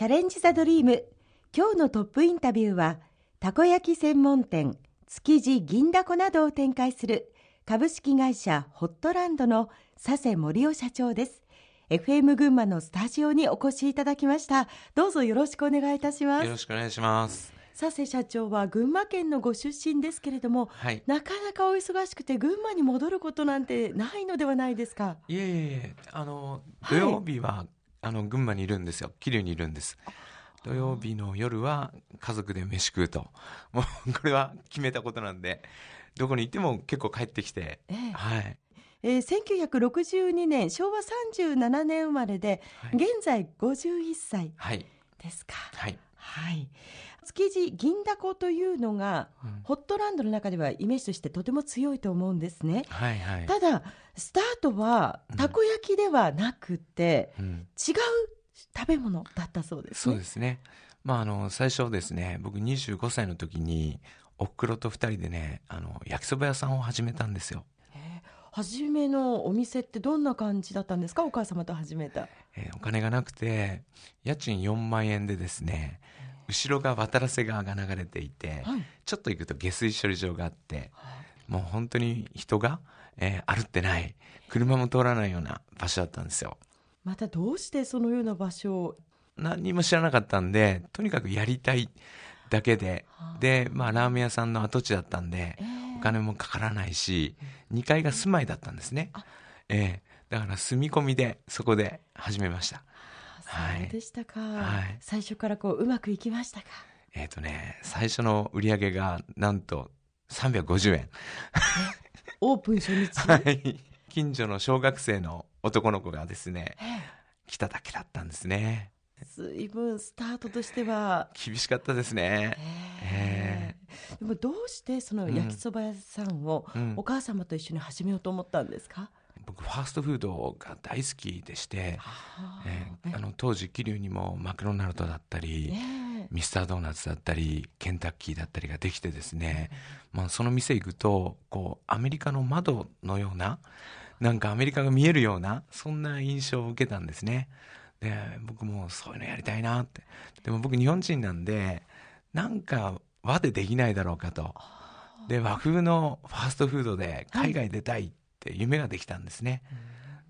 チャレンジ・ザ・ドリーム。今日のトップインタビューはたこ焼き専門店築地銀だこなどを展開する株式会社ホットランドの佐世森夫社長です。FM 群馬のスタジオにお越しいただきました。どうぞよろしくお願いいたします。よろしくお願いします。佐世社長は群馬県のご出身ですけれども、はい、なかなかお忙しくて群馬に戻ることなんてないのではないですか？いえいえあの土曜日は、はい、あの群馬にいるんですよ。桐生にいるんです。土曜日の夜は家族で飯食うと。もう これは決めたことなんでどこに行っても結構帰ってきて、ええ、はい。えー、1962年昭和37年生まれで、はい、現在51歳ですか。はい、はい、築地銀だこというのが、うん、ホットランドの中ではイメージとしてとても強いと思うんですね。はいはい、ただスタートはたこ焼きではなくて、うん、違う食べ物だったそうです、ね、そうですね。まああの最初ですね、僕25歳の時におふくろと2人でね、あの焼きそば屋さんを始めたんですよ。初めのお店ってどんな感じだったんですか？お母様と始めた、えー、お金がなくて家賃4万円でですね後ろが渡良瀬川が流れていて、はい、ちょっと行くと下水処理場があって、はい、もう本当に人が、えー、歩ってない車も通らないような場所だったんですよ。またどうしてそのような場所を？何も知らなかったんでとにかくやりたいだけで、はあ、でまあラーメン屋さんの跡地だったんで、えー。お金もかからないし、2階が住まいだったんですね。ええー、だから住み込みでそこで始めました。そうでしたか、はい、最初からこううまくいきましたか？えっ、ー、とね最初の売り上げがなんと350円オープン初日？はい。近所の小学生の男の子がですね来ただけだったんですね。随分スタートとしては。厳しかったですね。えー、でもどうしてその焼きそば屋さんをお母様と一緒に始めようと思ったんですか、うん、僕ファーストフードが大好きでして、えー、あの当時桐生にもマクドナルドだったり、えー、ミスタードーナツだったりケンタッキーだったりができてですね、まあ、その店行くとこうアメリカの窓のようななんかアメリカが見えるようなそんな印象を受けたんですね。で僕もそういうのやりたいなって。でも僕日本人なんでなんか和でできないだろうかと。で和風のファーストフードで海外出たいって夢ができたんですね、は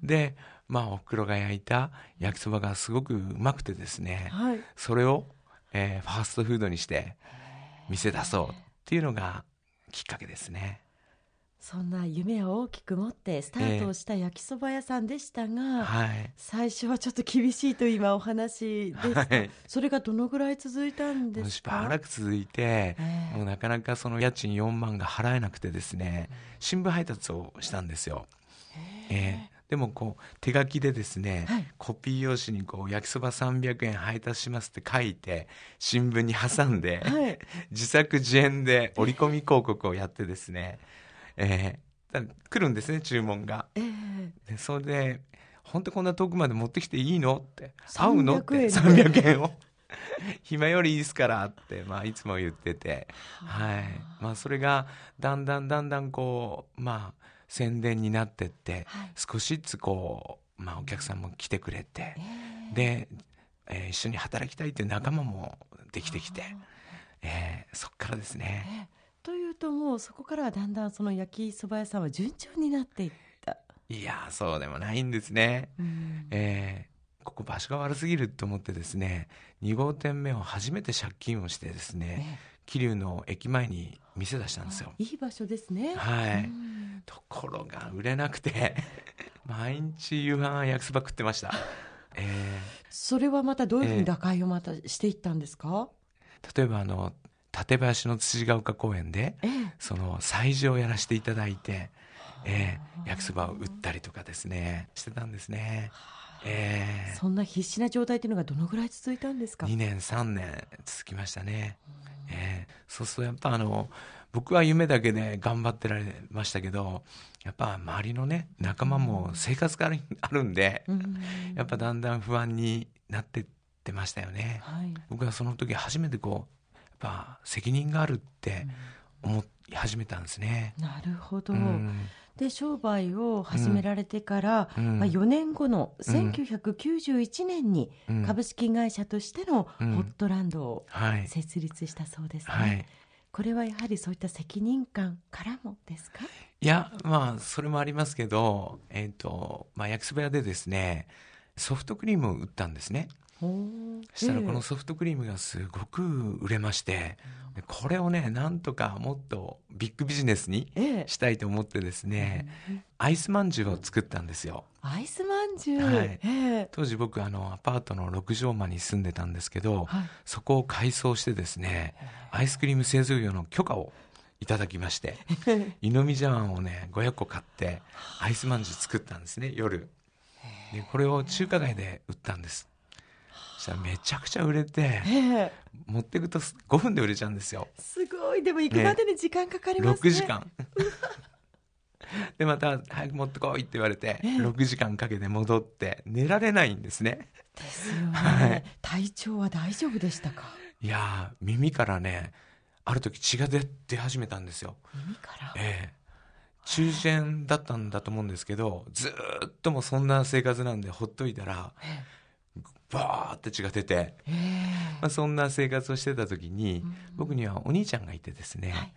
い、でまあおふくろが焼いた焼きそばがすごくうまくてですね、はい、それを、えー、ファーストフードにして店出そうっていうのがきっかけですねそんな夢を大きく持ってスタートをした焼きそば屋さんでしたが、えーはい、最初はちょっと厳しいと今お話です、はい、それがどのぐらい続いたんですか？しばらく続いて、えー、もうなかなかその家賃4万が払えなくてですね、新聞配達をしたんですよ。え。ー、え。ーでもこう手書きでですね、はい、コピー用紙にこう焼きそば300円配達しますって書いて新聞に挟んで、はい、自作自演で折り込み広告をやってですねえー、来るんですね注文が、えー、でそれで本当こんな遠くまで持ってきていいの？って。合うの？って。300円を。暇よりいいですからって、まあ、いつも言ってて、はい。まあ、それがだんだんだんだんこう、まあ、宣伝になってって、はい、少しずつこう、まあ、お客さんも来てくれて、えー、で、えー、一緒に働きたいっていう仲間もできてきて、えー、そっからですね。えーともうそこからはだんだんその焼きそば屋さんは順調になっていった。いやそうでもないんですね、うん、えー、ここ場所が悪すぎると思ってですね2号店目を初めて借金をしてですね、ね、桐生の駅前に店出したんですよ。いい場所ですね。はい、うん、ところが売れなくて 毎日夕飯焼きそば食ってました。えー、それはまたどういうふうに打開をまたしていったんですか、えー、例えばあの館林の辻ヶ丘公園で、その催事をやらせていただいて、えー、焼きそばを売ったりとかですねしてたんですね。えー、そんな必死な状態というのがどのぐらい続いたんですか？2年3年続きましたね、えー、そうするとやっぱあの僕は夢だけで頑張ってられましたけどやっぱ周りのね仲間も生活があるんで、やっぱだんだん不安になってってましたよね、はい、僕はその時初めてこうぱ責任があるって思い始めたんですね。なるほど、うん、で商売を始められてから、うん、まあ、4年後の1991年に株式会社としてのホットランドを設立したそうですね。はい。これはやはりそういった責任感からもですか？いやまあそれもありますけど、えーとまあ、焼きそば屋でですねソフトクリームを売ったんですねそしたらこのソフトクリームがすごく売れまして、えー、これをねなんとかもっとビッグビジネスにしたいと思ってですね、えー、アイスまんじゅうを作ったんですよ。アイスまんじゅう、はい、えー、当時僕あのアパートの6畳間に住んでたんですけど、はい、そこを改装してですねアイスクリーム製造業の許可をいただきまして湯飲み茶碗をね500個買ってアイスまんじゅう作ったんですね夜。でこれを中華街で売ったんですしたらめちゃくちゃ売れて、持っていくと5分で売れちゃうんですよ。すごい。でも行くまでに時間かかりますね。ね6時間。でまた早く持ってこいって言われて、え6時間かけて戻って寝られないんですね。ですよね、はい、体調は大丈夫でしたか？いや耳からねある時血が出出始めたんですよ。耳から？ええ。中耳炎だったんだと思うんですけどずっともそんな生活なんでほっといたら、ええバーって血が出て、まあ、そんな生活をしてた時に、僕にはお兄ちゃんがいてですね、はい、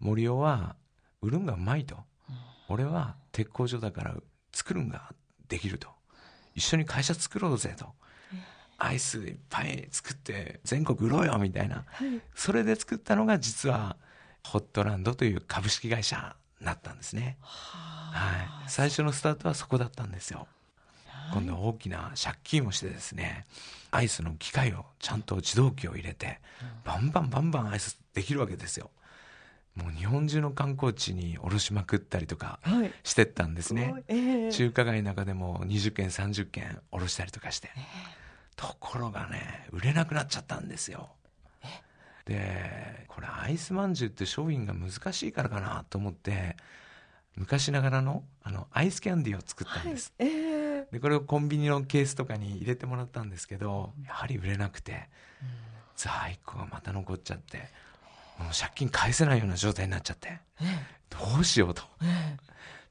森尾は売るんがうまいと、うん、俺は鉄工所だから作るんができると。一緒に会社作ろうぜと、アイスいっぱい作って全国売ろうよみたいな、はい、それで作ったのが実はホットランドという株式会社になったんですね。はい、最初のスタートはそこだったんですよ。今度大きな借金をしてですねアイスの機械をちゃんと自動機を入れてバンバンバンバンアイスできるわけですよ。もう日本中の観光地に卸しまくったりとかしてったんですね、はい。えー、中華街の中でも20軒30軒卸したりとかして、えー、ところがね売れなくなっちゃったんですよ。でこれアイスまんじゅうって商品が難しいからかなと思って昔ながらのあのアイスキャンディーを作ったんです、はい。えーでこれをコンビニのケースとかに入れてもらったんですけどやはり売れなくて、在庫がまた残っちゃってもう借金返せないような状態になっちゃってどうしようと、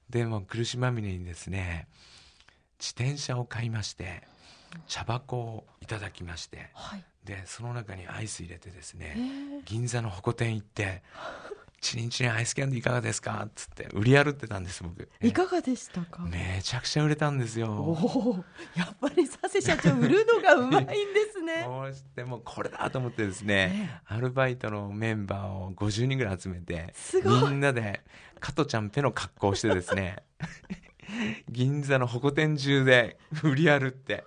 でも苦しまみれにですね自転車を買いまして茶箱をいただきまして、はい、でその中にアイス入れてですね、銀座のホコ天行ってチリンチリンアイスキャンディーいかがですか？っつって売り歩ってたんです僕。いかがでしたか？めちゃくちゃ売れたんですよ。おやっぱり佐世社長売るのがうまいんですね。どうしてもこれだと思ってですね、アルバイトのメンバーを50人ぐらい集めてみんなで加トちゃんペの格好をしてですね 銀座のホコ天中で売り歩って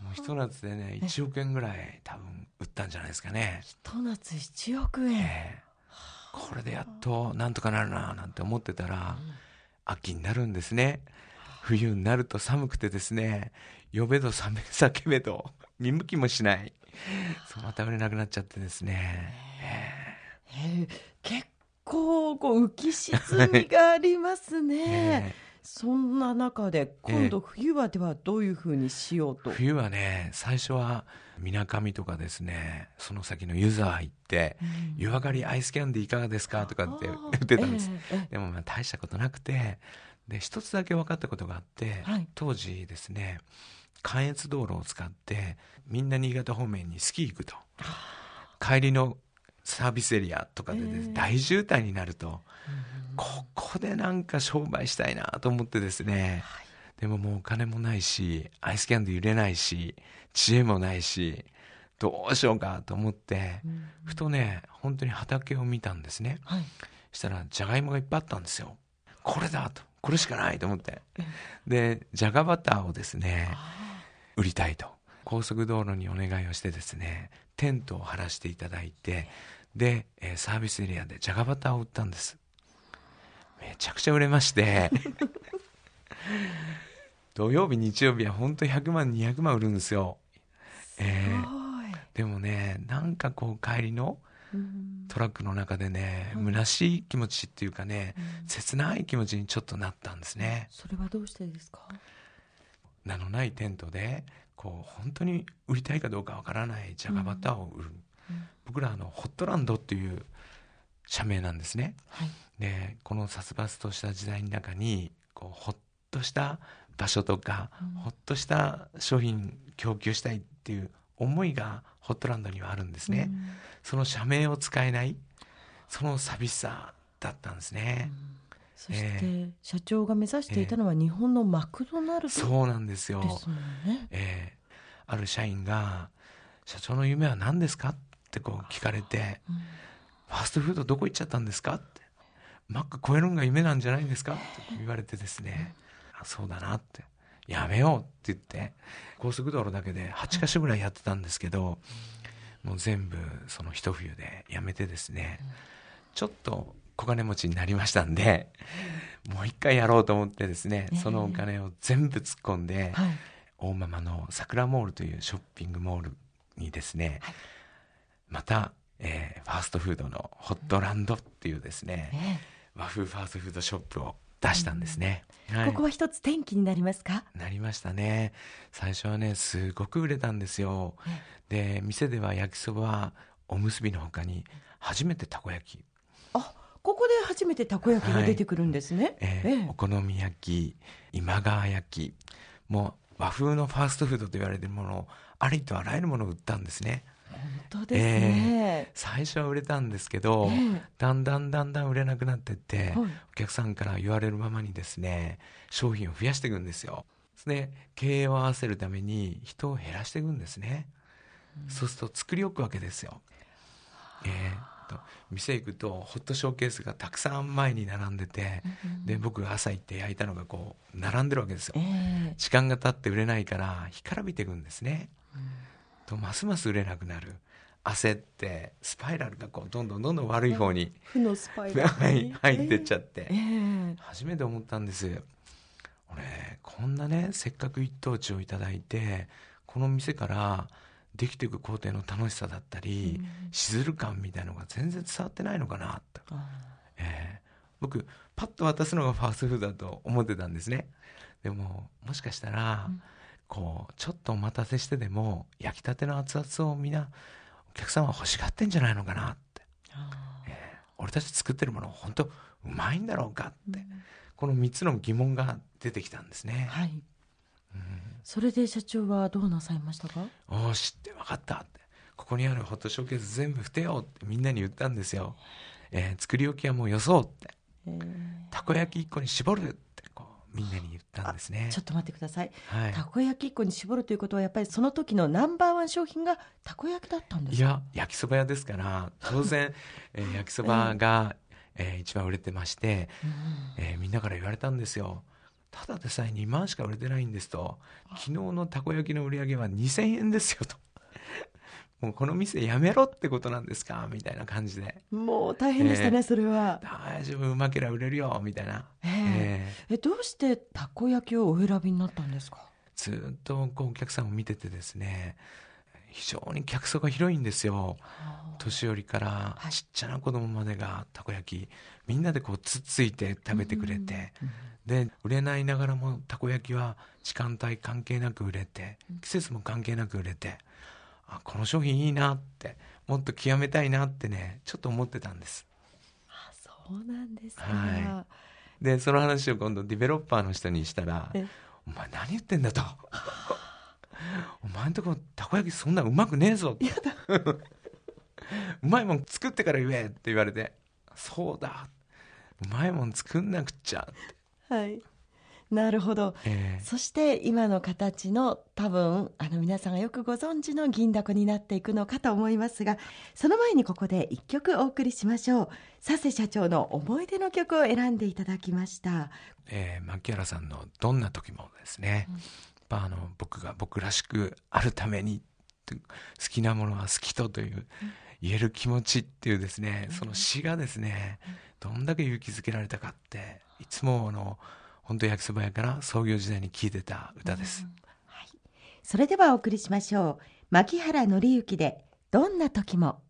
もうひと夏でね1億円ぐらい多分売ったんじゃないですかね。ひと夏1億円、えーこれでやっとなんとかなるななんて思ってたら、秋になるんですね。冬になると寒くてですね呼べど冷め叫べど 見向きもしない。そうまた売れなくなっちゃってですね、え。ー、結構こう浮き沈みがありますね、え。ーそんな中で今度冬はではどういうふうにしようと、えー、冬はね最初はみなかみとかですねその先の湯沢行って「湯上がりアイスキャンディーいかがですか?」とかって言ってたんです、えー、でもまあ大したことなくてで一つだけ分かったことがあって、はい、当時ですね関越道路を使ってみんな新潟方面にスキー行くと。帰りのサービスエリアとかで、ね、大渋滞になると、ここでなんか商売したいなと思ってですね、はい、でももうお金もないしアイスキャンディー売れないし知恵もないしどうしようかと思って、うん。ふとね本当に畑を見たんですね、はい、したらじゃがいもがいっぱいあったんですよ。これだと。これしかないと思って。でじゃがバターをですね売りたいと。高速道路にお願いをしてですねテントを張らせていただいてで、えー、サービスエリアでじゃがバターを売ったんです。めちゃくちゃ売れまして 土曜日日曜日は本当に100万200万売るんですよ。えー、でもねなんかこう帰りのトラックの中でね、うん、虚しい気持ちっていうかね、うん、切ない気持ちにちょっとなったんですね。それはどうしてですか？名のないテントでこう本当に売りたいかどうかわからないじゃがバターを売る、うん、僕らあのホットランドっていう社名なんですね。はい。でこの殺伐とした時代の中にこうほっとした場所とか、うん。ほっとした商品供給したいっていう思いがホットランドにはあるんですね、うん。その社名を使えないその寂しさだったんですうね、ん。そして、え社長が目指していたのは日本のマクドナルドですそうなんですよ、もんね。えーある社員が「社長の夢は何ですか?」ってこう聞かれてうん「ファーストフードどこ行っちゃったんですか?」って「マック超えるのが夢なんじゃないんですか?」って言われてですね「あそうだな」って「やめよう」って言って高速道路だけで8か所ぐらいやってたんですけどもう全部その一冬でやめてですね。ちょっと小金持ちになりましたんでもう一回やろうと思ってですねええ。そのお金を全部突っ込んではい。大間々の桜モールというショッピングモールにですね、はい。また、えーファーストフードのホットランドっていうですね、ね和風ファーストフードショップを出したんですね、はい。ここは一つ転機になりますか？なりましたね。最初はねすごく売れたんですよ。で店では焼きそばおむすびの他に初めてたこ焼き、あ、ここで初めてたこ焼きが出てくるんですね。えーお好み焼き今川焼き。もう和風のファーストフードと言われているものをありとあらゆるものを売ったんですね本当ですね。最初は売れたんですけど、ええ。だんだんだんだん売れなくなってって、はい。お客さんから言われるままにですね商品を増やしていくんですよ。で経営を合わせるために人を減らしていくんですね、そうすると作り置くわけですよ。えーと店行くとホットショーケースがたくさん前に並んでて、で僕が朝行って焼いたのがこう並んでるわけですよ、ええ。時間が経って売れないから干からびていくんですね、とますます売れなくなる。焦ってスパイラルがこうどんどんどんどん悪い方に負のスパイラルはいに入ってっちゃって、ええ初めて思ったんです。俺こんなねせっかく一等地をいただいてこの店からできていく工程の楽しさだったり、しずる感みたいのが全然伝わってないのかなと、あえー。僕パッと渡すのがファーストフードだと思ってたんですね。でももしかしたら、うんこうちょっとお待たせしてでも焼きたての熱々をみんなお客さんは欲しがってんじゃないのかなって。あ俺たち作ってるもの本当うまいんだろうかって、この3つの疑問が出てきたんですね、はい。うん。それで社長はどうなさいましたか？おお知って分かったって。ここにあるホットショーケース全部捨てようってみんなに言ったんですよ、えー。作り置きはもうよそうって。ええたこ焼き1個に絞るってみんなに言ったんですね。ちょっと待ってください。はい。たこ焼き1個に絞るということはやっぱりその時のナンバーワン商品がたこ焼きだったんですか？いや焼きそば屋ですから当然、えー焼きそばが、えー一番売れてまして、うん。えーみんなから言われたんですよ。ただでさえ2万しか売れてないんですと。昨日のたこ焼きの売り上げは2000円ですよともうこの店やめろってことなんですか？みたいな感じで。もう大変でしたね、ええ。それは。大丈夫うまけりゃ売れるよみたいな、ええ。えーえどうしてたこ焼きをお選びになったんですか？ずっとこうお客さんを見ててですね非常に客層が広いんですよ。年寄りからはい。ちっちゃな子供までがたこ焼きみんなでこうつっついて食べてくれて、で売れないながらもたこ焼きは時間帯関係なく売れて季節も関係なく売れてあこの商品いいなってもっと極めたいなってねちょっと思ってたんです。あそうなんですか、はでその話を今度ディベロッパーの人にしたらえ「お前何言ってんだ」と「お前んとこたこ焼きそんなうまくねえぞ」うまいもん作ってから言え」って言われて「そうだ。うまいもん作んなくっちゃ」って、はいなるほど。えそして今の形の多分あの皆さんがよくご存知の銀だこになっていくのかと思いますがその前にここで一曲お送りしましょう。佐世社長の思い出の曲を選んでいただきました。えー牧原さんのどんな時もですね、やっぱあの僕が僕らしくあるために好きなものは好きとという言える気持ちっていうですね、その詩がですね、どんだけ勇気づけられたかっていつもあの本当焼きそば屋から創業時代に聴いてた歌です、はい。それではお送りしましょう。牧原紀之でどんな時も。